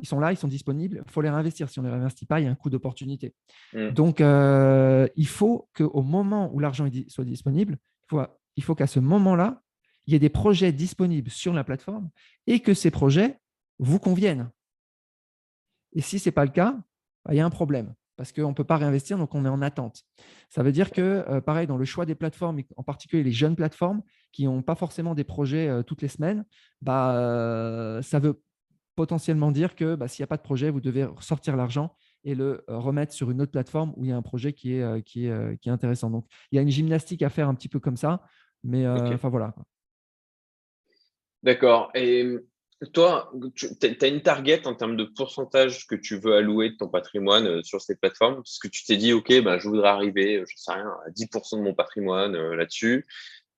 Ils sont là, ils sont disponibles, il faut les réinvestir. Si on ne les réinvestit pas, il y a un coût d'opportunité. Mmh. Donc, il faut qu'au moment où l'argent soit disponible, il faut il faut qu'à ce moment-là, il y ait des projets disponibles sur la plateforme et que ces projets vous conviennent. Et si ce n'est pas le cas, bah, il y a un problème parce qu'on ne peut pas réinvestir, donc on est en attente. Ça veut dire que, euh, pareil, dans le choix des plateformes, en particulier les jeunes plateformes qui n'ont pas forcément des projets euh, toutes les semaines, bah, euh, ça veut potentiellement dire que bah, s'il n'y a pas de projet, vous devez sortir l'argent et le remettre sur une autre plateforme où il y a un projet qui est, qui est, qui est intéressant. Donc, il y a une gymnastique à faire un petit peu comme ça. Mais enfin voilà. D'accord. Et toi, tu as une target en termes de pourcentage que tu veux allouer de ton patrimoine sur ces plateformes? Parce que tu t'es dit, OK, ben, je voudrais arriver, je sais rien, à 10% de mon patrimoine là-dessus.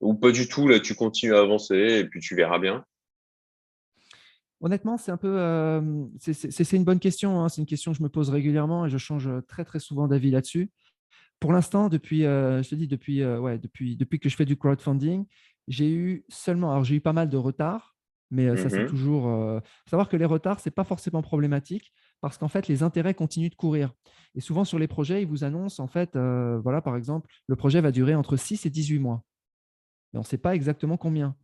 Ou pas du tout, là, tu continues à avancer et puis tu verras bien? Honnêtement, c'est un peu, c'est une bonne question. Hein. C'est une question que je me pose régulièrement et je change très très souvent d'avis là-dessus pour l'instant, depuis, euh, je te dis, depuis, euh, ouais, depuis, depuis que je fais du crowdfunding, j'ai eu seulement, alors j'ai eu pas mal de retard, mais euh, ça c'est mmh toujours, savoir que les retards, ce n'est pas forcément problématique parce qu'en fait, les intérêts continuent de courir. Et souvent sur les projets, ils vous annoncent, en fait, voilà, par exemple, le projet va durer entre 6 et 18 mois. Mais on ne sait pas exactement combien.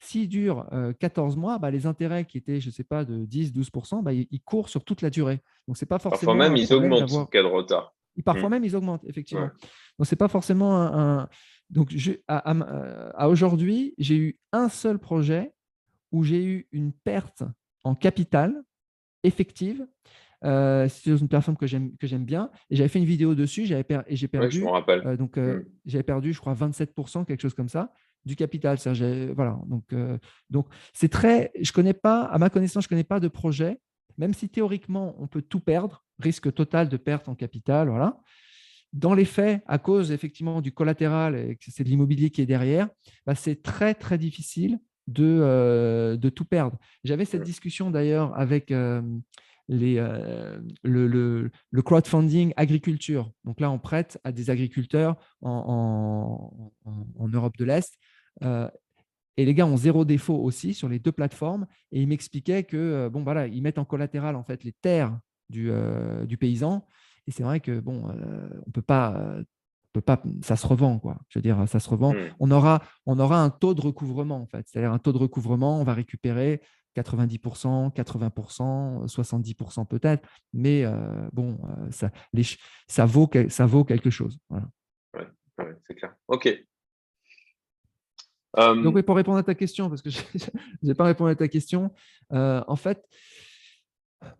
S'il dure 14 mois, bah, les intérêts qui étaient, je ne sais pas, de 10-12%, bah, ils, courent sur toute la durée. Donc, c'est pas forcément. Parfois même, ils augmentent en cas de retard parfois mmh. même, ils augmentent, effectivement. Donc, ce n'est pas forcément un. Donc, à, aujourd'hui, j'ai eu un seul projet où j'ai eu une perte en capital effective. Euh, c'est une personne que j'aime que j'aime bien et j'avais fait une vidéo dessus j'avais et j'ai perdu euh, donc euh, mmh. j'avais perdu je crois 27% quelque chose comme ça du capital voilà donc donc c'est très je connais pas à ma connaissance je connais pas de projet même si théoriquement on peut tout perdre risque total de perte en capital. Voilà. Dans les faits, à cause effectivement du collatéral et que c'est de l'immobilier qui est derrière, bah, c'est très très difficile de, euh, de tout perdre. J'avais cette discussion d'ailleurs avec euh, les, euh, le, le, crowdfunding agriculture. Donc là, on prête à des agriculteurs en, en, Europe de l'Est. Et les gars ont zéro défaut aussi sur les deux plateformes. Et ils m'expliquaient que bon, voilà, ils mettent en collatéral en fait les terres du, euh, du paysan. Et c'est vrai que bon, euh, on peut pas, euh, peut pas, ça se revend quoi. Je veux dire, ça se revend. Mmh. On aura, on aura un taux de recouvrement en fait. C'est-à-dire un taux de recouvrement, on va récupérer 90%, 80%, 70% peut-être, mais bon, ça, les, ça, vaut, ça vaut quelque chose. Voilà. Ouais, c'est clair. OK. Donc, oui, pour répondre à ta question, parce que je n'ai pas répondu à ta question, en fait,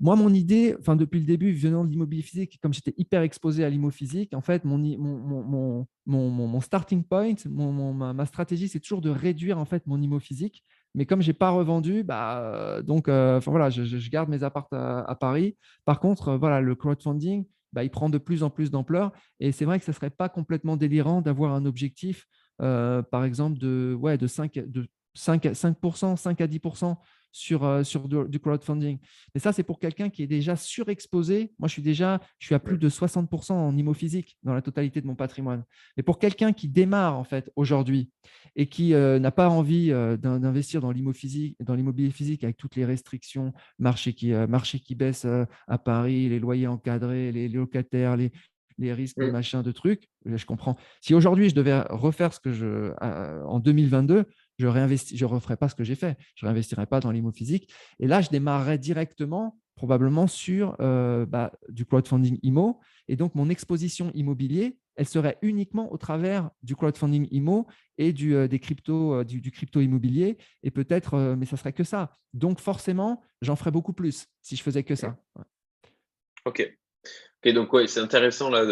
moi, mon idée, enfin, depuis le début, venant de l'immobilier physique, comme j'étais hyper exposé à l'immo physique, en fait, mon, mon, mon, mon starting point, ma, stratégie, c'est toujours de réduire en fait mon immo physique. Mais comme je n'ai pas revendu, bah, donc, euh, voilà, je, garde mes apparts à, Paris. Par contre, euh, voilà, le crowdfunding, bah, il prend de plus en plus d'ampleur. Et c'est vrai que ce ne serait pas complètement délirant d'avoir un objectif, euh, par exemple, de, ouais, de 5, de 5, 5%, 5 à 10% sur, euh, sur du, crowdfunding. Mais ça, c'est pour quelqu'un qui est déjà surexposé. Moi, je suis déjà je suis à plus de 60% en IMO physique dans la totalité de mon patrimoine. Mais pour quelqu'un qui démarre en fait aujourd'hui et qui euh, n'a pas envie euh, d'investir dans l'IMO physique, dans l'immobilier physique avec toutes les restrictions, marché qui, marché qui baisse à Paris, les loyers encadrés, les, locataires, les, les risques, les machins de trucs. Je comprends. Si aujourd'hui je devais refaire ce que je en 2022, je ne referai pas ce que j'ai fait. Je ne réinvestirai pas dans l'immo physique. Et là, je démarrerai directement, probablement sur euh, bah, du crowdfunding IMO. Et donc, mon exposition immobilier, elle serait uniquement au travers du crowdfunding IMO et du, euh, des crypto, euh, du, crypto immobilier. Et peut-être, mais ça serait que ça. Donc, forcément, j'en ferais beaucoup plus si je faisais que ça. OK. Ok, donc ouais, c'est intéressant là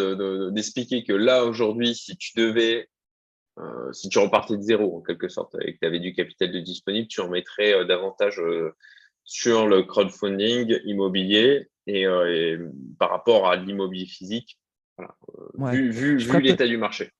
d'expliquer que là aujourd'hui, si tu devais euh, si tu repartais de zéro, en quelque sorte, et que tu avais du capital de disponible, tu en mettrais euh, davantage euh, sur le crowdfunding immobilier et, par rapport à l'immobilier physique, vu, vu l'état du marché.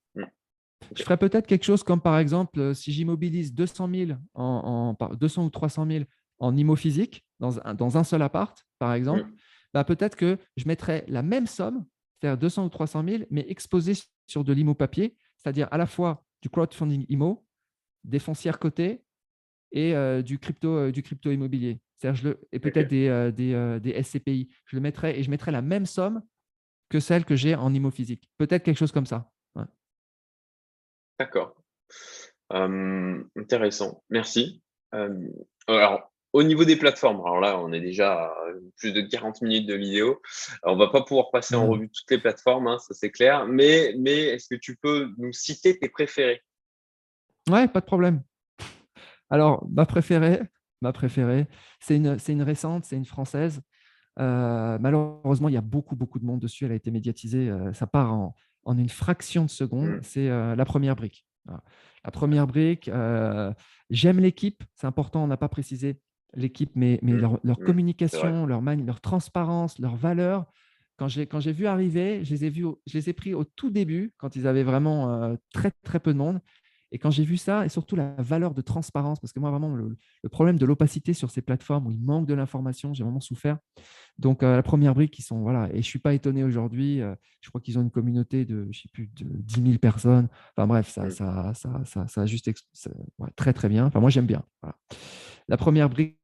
Je ferais peut-être quelque chose comme par exemple, si j'immobilise 200 000 en, 200 ou 300 000 en IMO physique, dans un, dans un seul appart, par exemple, mm. Bah, peut-être que je mettrais la même somme, c'est-à-dire 200 ou 300 000, mais exposée sur de l'IMO papier, c'est-à-dire à la fois du crowdfunding IMO, des foncières cotées et euh, du, crypto, euh, du crypto immobilier. Je le, et peut-être des, des, des, SCPI. Je le mettrais et je mettrais la même somme que celle que j'ai en IMO physique. Peut-être quelque chose comme ça. D'accord. intéressant. Merci. alors, au niveau des plateformes, alors là, on est déjà à plus de 40 minutes de vidéo. On on va pas pouvoir passer en mmh. revue toutes les plateformes, hein, ça c'est clair. Mais, mais est-ce que tu peux nous citer tes préférés? Ouais, pas de problème. Alors, ma préférée, ma préférée, c'est une, une récente, c'est une française. malheureusement, il y a beaucoup, beaucoup de monde dessus. Elle a été médiatisée. ça part en, en une fraction de seconde, mmh. c'est la première brique. La première brique, j'aime l'équipe, c'est important, on n'a pas précisé l'équipe, mais, mais mmh. leur, mmh. communication, leur, leur transparence, leurs valeurs. Quand j'ai vu arriver, je les ai, vus, je les ai pris au tout début, quand ils avaient vraiment très, très peu de monde. Et quand j'ai vu ça, et surtout la valeur de transparence, parce que moi, vraiment, le, problème de l'opacité sur ces plateformes où il manque de l'information, j'ai vraiment souffert. Donc, euh, la première brique, ils sont, voilà, et je ne suis pas étonné aujourd'hui, euh, je crois qu'ils ont une communauté de, je sais plus, de 10 000 personnes. Enfin, bref, ça, ça, ça, ça, ça juste très, très bien. Enfin, moi, j'aime bien. La première brique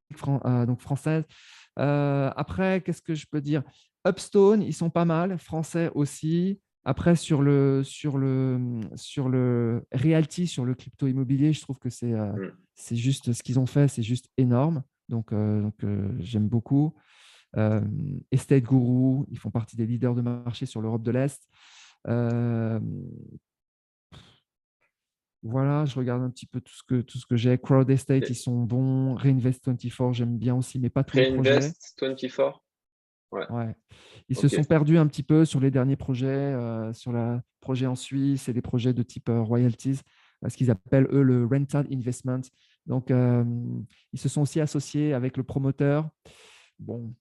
euh, donc française. après, qu'est-ce que je peux dire? Upstone, ils sont pas mal, français aussi. Après, sur le, sur le, sur le realty, sur le crypto immobilier, je trouve que c'est euh, mmh. c'est juste ce qu'ils ont fait, c'est juste énorme. Donc, euh, donc euh, j'aime beaucoup. Estate Guru, ils font partie des leaders de marché sur l'Europe de l'Est. voilà, je regarde un petit peu tout ce que, tout ce que j'ai. Crowd Estate, ils sont bons. Reinvest 24, j'aime bien aussi, mais pas tous les projets. Reinvest 24 Ouais. Ils se sont perdus un petit peu sur les derniers projets, euh, sur le projet en Suisse et les projets de type euh, royalties, euh, ce qu'ils appellent eux le rental investment. Donc, ils se sont aussi associés avec le promoteur. Bon,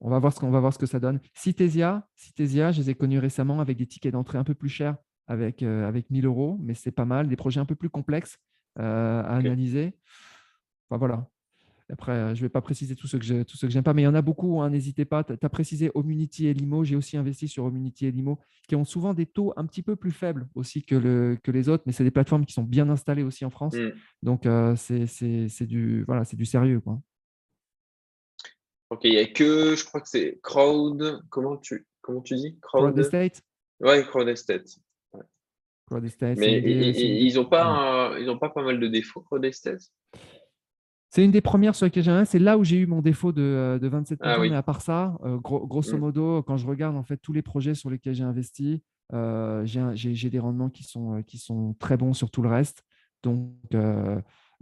on va voir ce qu'on va voir ce que ça donne. Citesia, Citesia, je les ai connus récemment avec des tickets d'entrée un peu plus chers, avec avec 1000 euros, mais c'est pas mal. Des projets un peu plus complexes à analyser. Enfin voilà, après, euh, je ne vais pas préciser tout ce que je, tout ce que j'aime pas, mais il y en a beaucoup. Hein, n'hésitez pas. Tu as précisé Omunity et Limo. J'ai aussi investi sur Omunity et Limo, qui ont souvent des taux un petit peu plus faibles aussi que, le, que les autres, mais c'est des plateformes qui sont bien installées aussi en France. Mm. Donc, euh, c'est du, voilà, du sérieux. Quoi. Ok, il n'y a que, je crois que c'est Crowd. Comment tu, comment tu dis? Crowd, Estate Ouais, Crowd Estate. Crowd Estate. Mais ils n'ont pas, ils pas pas mal de défauts, Crowd Estate? C'est une des premières sur lesquelles j'ai C'est là où j'ai eu mon défaut de, 27 euh, ah Mais à part ça, euh, grosso mm. modo, quand je regarde en fait tous les projets sur lesquels j'ai investi, euh, j'ai des rendements qui sont, qui sont très bons sur tout le reste. Donc,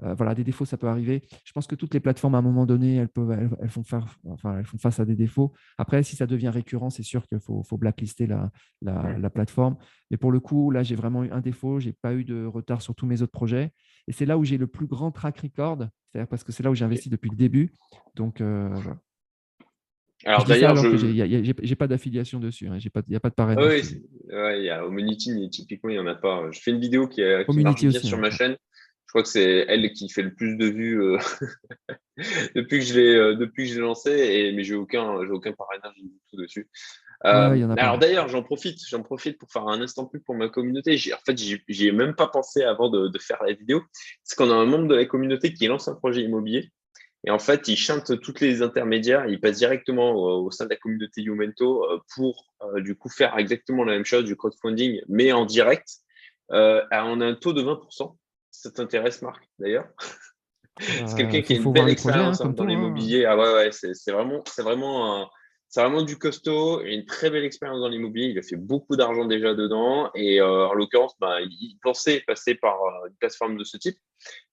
euh, voilà, des défauts, ça peut arriver. Je pense que toutes les plateformes, à un moment donné, elles, peuvent, elles, font, faire, enfin, elles font face à des défauts. Après, si ça devient récurrent, c'est sûr qu'il faut, faut, blacklister la, la, plateforme. Mais pour le coup, là, j'ai vraiment eu un défaut. Je n'ai pas eu de retard sur tous mes autres projets. Et c'est là où j'ai le plus grand track record, c'est-à-dire parce que c'est là où j'ai investi depuis le début. Donc, euh, Alors d'ailleurs, je n'ai pas d'affiliation dessus, hein. il n'y a pas de parrainage. oui, il y a Omunity, typiquement, il n'y en a pas. Je fais une vidéo qui, est, qui marche bien sur hein. ma chaîne je crois que c'est elle qui fait le plus de vues euh, depuis que je l'ai euh, depuis que je lancé et mais j'ai aucun j'ai aucun parrainage du tout dessus euh, alors d'ailleurs j'en profite j'en profite pour faire un instant plus pour ma communauté. En fait j'y ai même pas pensé avant de, faire la vidéo. C'est qu'on a un membre de la communauté qui lance un projet immobilier. Et en fait il chante toutes les intermédiaires. Il passe directement au, sein de la communauté Youmento pour du coup faire exactement la même chose du crowdfunding mais en direct on a un taux de 20% ça t'intéresse, Marc, d'ailleurs. C'est euh, quelqu'un qui a une belle expérience hein, dans hein. l'immobilier. Ah ouais, ouais, c'est vraiment, c'est vraiment, c'est vraiment du costaud une très belle expérience dans l'immobilier. Il a fait beaucoup d'argent déjà dedans et euh, en l'occurrence, bah, il pensait passer par euh, une plateforme de ce type.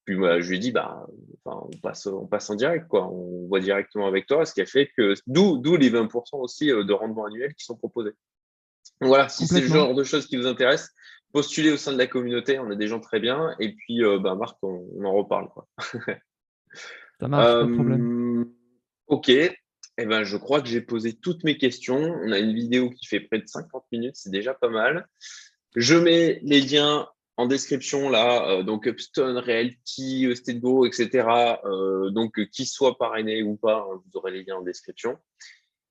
Puis moi, je lui ai dit, bah, on, passe, on passe en direct, quoi. On voit directement avec toi, ce qui a fait que, d'où les 20% aussi de rendement annuel qui sont proposés. voilà, si c'est le genre de choses qui vous intéressent, postuler au sein de la communauté. On a des gens très bien. Et puis, euh, bah, Marc, on, en reparle. Ça marche, pas de problème. ok. Eh ben, je crois que j'ai posé toutes mes questions. On a une vidéo qui fait près de 50 minutes, c'est déjà pas mal. Je mets les liens en description là, euh, donc Upstone, Realty, Go, etc. Euh, donc qui soit parrainé ou pas, hein, vous aurez les liens en description.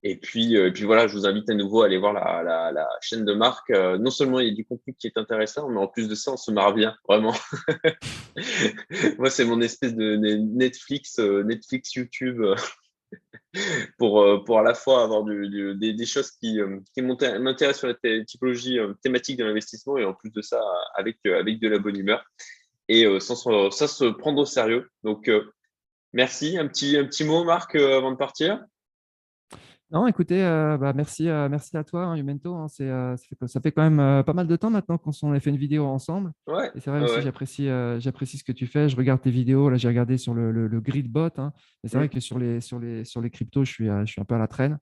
Et puis, euh, puis voilà, je vous invite à nouveau à aller voir la, la, chaîne de Marc. non seulement il y a du contenu qui est intéressant, mais en plus de ça, on se marre bien, vraiment. Moi, c'est mon espèce de Netflix, Netflix, YouTube. Pour, euh, pour à la fois avoir des, choses qui, euh, qui m'intéressent sur la typologie euh, thématique de l'investissement et en plus de ça, avec, avec de la bonne humeur et sans, ça se prendre au sérieux. Donc, merci. Un petit, un petit mot, Marc, avant de partir? Non, écoutez, euh, bah, merci, euh, merci à toi, hein. Hein, ça, fait, quand même euh, pas mal de temps maintenant qu'on a fait une vidéo ensemble. Ouais, et c'est vrai aussi, j'apprécie, j'apprécie ce que tu fais. Je regarde tes vidéos. Là, j'ai regardé sur le, le, Gridbot. Hein, mais c'est vrai mm. que sur les, sur, les, sur les cryptos, je suis, je suis un peu à la traîne.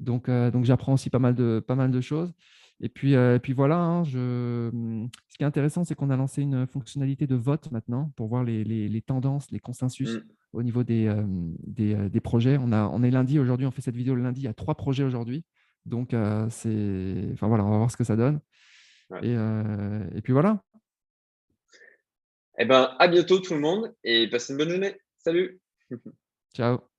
Donc, donc j'apprends aussi pas mal de, pas mal de choses. Et puis, et puis voilà, je... ce qui est intéressant, c'est qu'on a lancé une fonctionnalité de vote maintenant pour voir les, les, les tendances, les consensus. Mm au niveau des, euh, euh, des, projets. On, a, on est lundi aujourd'hui, on fait cette vidéo le lundi, il y a trois projets aujourd'hui. Donc, euh, c'est, enfin voilà, on va voir ce que ça donne. Et, et, puis voilà. Eh ben, à bientôt tout le monde et passez une bonne journée. Salut. Ciao.